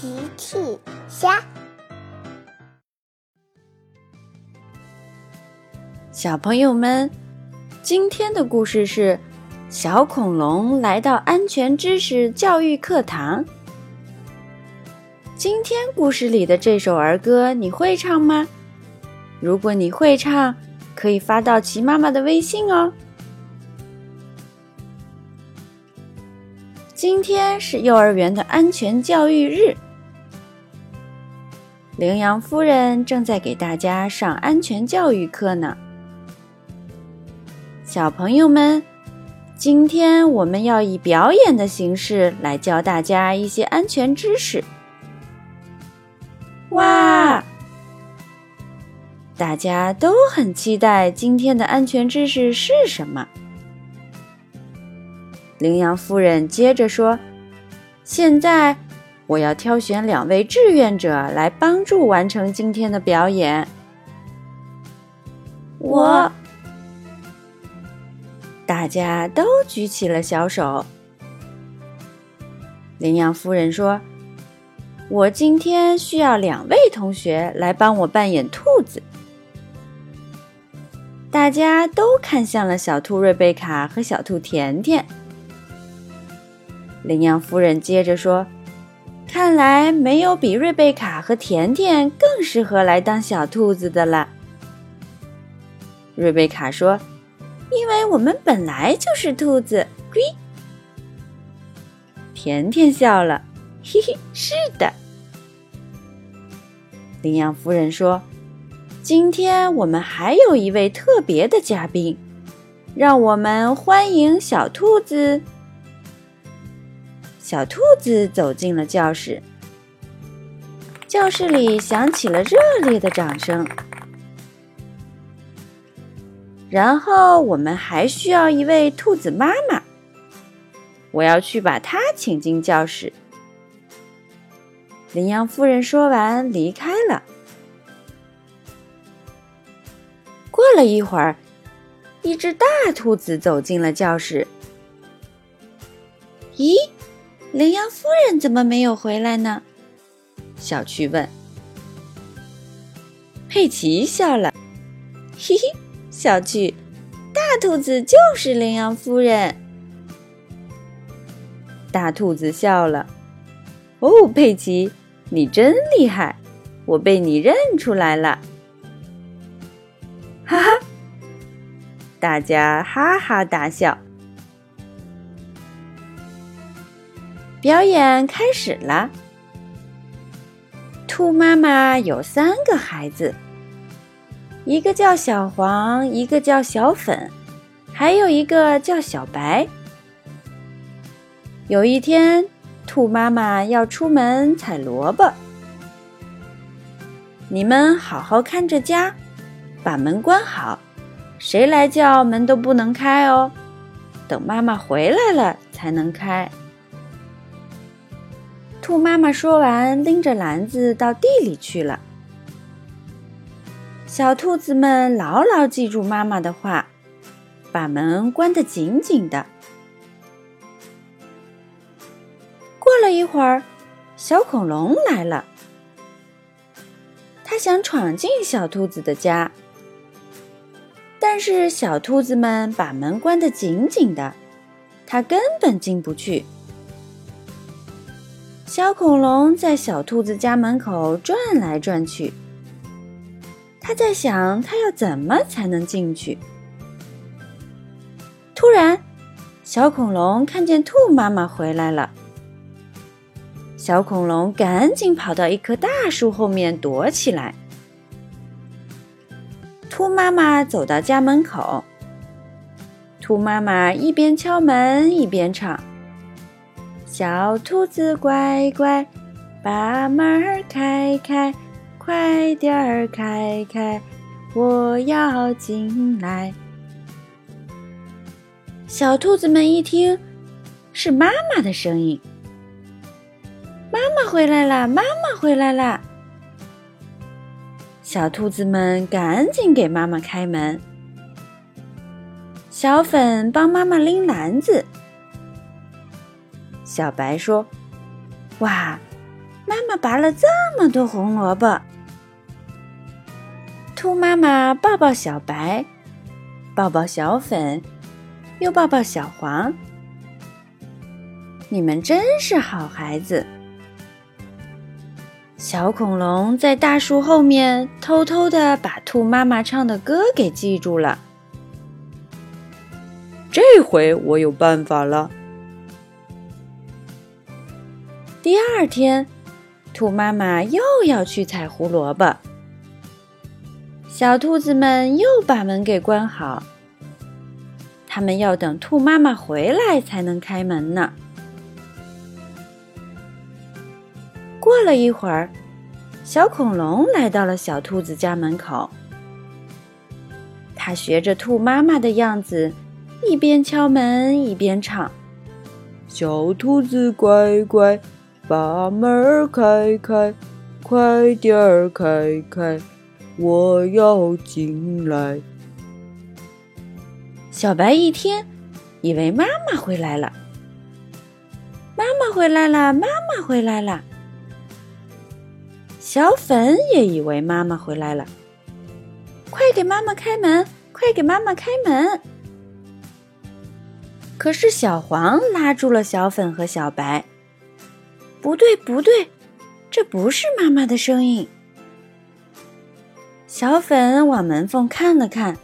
奇趣虾，小朋友们，今天的故事是小恐龙来到安全知识教育课堂。今天故事里的这首儿歌你会唱吗？如果你会唱，可以发到齐妈妈的微信哦。今天是幼儿园的安全教育日，羚羊夫人正在给大家上安全教育课呢。小朋友们，今天我们要以表演的形式来教大家一些安全知识。哇！大家都很期待今天的安全知识是什么。羚羊夫人接着说：“现在我要挑选两位志愿者来帮助完成今天的表演。”我，大家都举起了小手。羚羊夫人说：“我今天需要两位同学来帮我扮演兔子。”大家都看向了小兔瑞贝卡和小兔甜甜。羚羊夫人接着说：“看来没有比瑞贝卡和甜甜更适合来当小兔子的了。”瑞贝卡说：“因为我们本来就是兔子。”龟。甜甜笑了：“嘿嘿，是的。”羚羊夫人说：“今天我们还有一位特别的嘉宾，让我们欢迎小兔子。”小兔子走进了教室，教室里响起了热烈的掌声。然后我们还需要一位兔子妈妈，我要去把她请进教室。羚羊夫人说完离开了。过了一会儿，一只大兔子走进了教室。咦？羚羊夫人怎么没有回来呢？小趣问。佩奇笑了，嘿嘿，小趣，大兔子就是羚羊夫人。大兔子笑了，哦，佩奇，你真厉害，我被你认出来了。哈哈，大家哈哈大笑。表演开始了。兔妈妈有三个孩子，一个叫小黄，一个叫小粉，还有一个叫小白。有一天，兔妈妈要出门采萝卜，你们好好看着家，把门关好，谁来叫门都不能开哦，等妈妈回来了才能开。兔妈妈说完，拎着篮子到地里去了。小兔子们牢牢记住妈妈的话，把门关得紧紧的。过了一会儿，小恐龙来了，它想闯进小兔子的家，但是小兔子们把门关得紧紧的，它根本进不去。小恐龙在小兔子家门口转来转去，他在想，他要怎么才能进去。突然，小恐龙看见兔妈妈回来了，小恐龙赶紧跑到一棵大树后面躲起来。兔妈妈走到家门口，兔妈妈一边敲门一边唱。小兔子乖乖，把门开开，快点儿开开，我要进来。小兔子们一听，是妈妈的声音。妈妈回来啦！妈妈回来啦！小兔子们赶紧给妈妈开门。小粉帮妈妈拎篮子。小白说：“哇，妈妈拔了这么多红萝卜。兔妈妈抱抱小白，抱抱小粉，又抱抱小黄。你们真是好孩子。小恐龙在大树后面偷偷的把兔妈妈唱的歌给记住了。这回我有办法了。第二天，兔妈妈又要去采胡萝卜，小兔子们又把门给关好，他们要等兔妈妈回来才能开门呢。过了一会儿，小恐龙来到了小兔子家门口，它学着兔妈妈的样子，一边敲门一边唱：“小兔子乖乖。”把门儿开开，快点儿开开，我要进来。小白一听，以为妈妈回来了。妈妈回来了，妈妈回来了。小粉也以为妈妈回来了，快给妈妈开门，快给妈妈开门。可是小黄拉住了小粉和小白。不对，不对，这不是妈妈的声音。小粉往门缝看了看，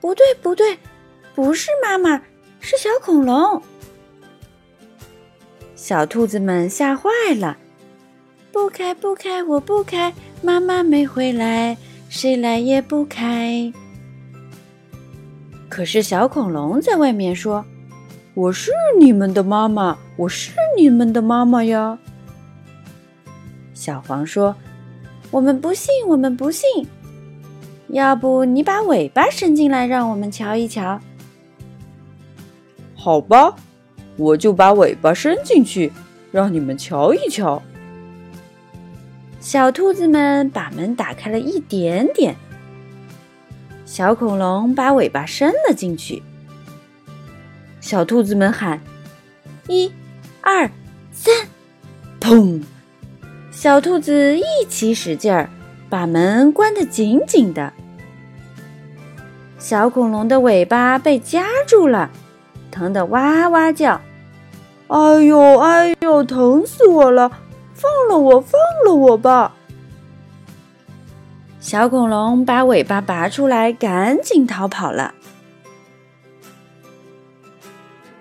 不对，不对，不是妈妈，是小恐龙。小兔子们吓坏了，不开，不开，我不开，妈妈没回来，谁来也不开。可是小恐龙在外面说。我是你们的妈妈，我是你们的妈妈呀。小黄说：“我们不信，我们不信。要不你把尾巴伸进来，让我们瞧一瞧。”好吧，我就把尾巴伸进去，让你们瞧一瞧。小兔子们把门打开了一点点，小恐龙把尾巴伸了进去。小兔子们喊：“一、二、三！”砰！小兔子一起使劲儿，把门关得紧紧的。小恐龙的尾巴被夹住了，疼得哇哇叫：“哎呦哎呦，疼死我了！放了我，放了我吧！”小恐龙把尾巴拔出来，赶紧逃跑了。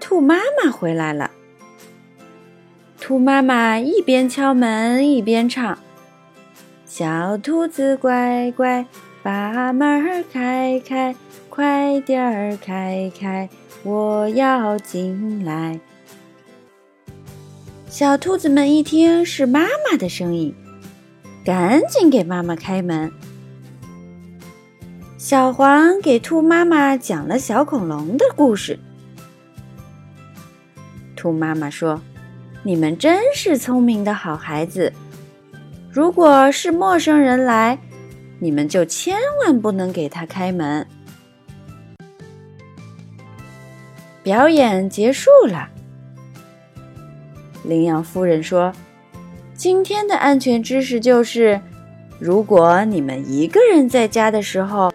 兔妈妈回来了。兔妈妈一边敲门一边唱：“小兔子乖乖，把门开开，快点儿开开，我要进来。”小兔子们一听是妈妈的声音，赶紧给妈妈开门。小黄给兔妈妈讲了小恐龙的故事。兔妈妈说：“你们真是聪明的好孩子。如果是陌生人来，你们就千万不能给他开门。”表演结束了。羚羊夫人说：“今天的安全知识就是，如果你们一个人在家的时候，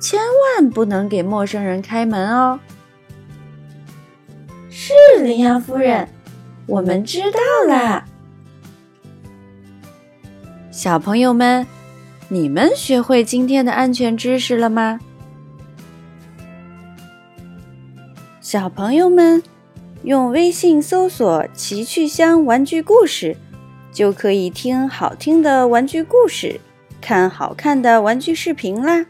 千万不能给陌生人开门哦。”是羚羊夫人，我们知道啦。小朋友们，你们学会今天的安全知识了吗？小朋友们，用微信搜索“奇趣箱玩具故事”，就可以听好听的玩具故事，看好看的玩具视频啦。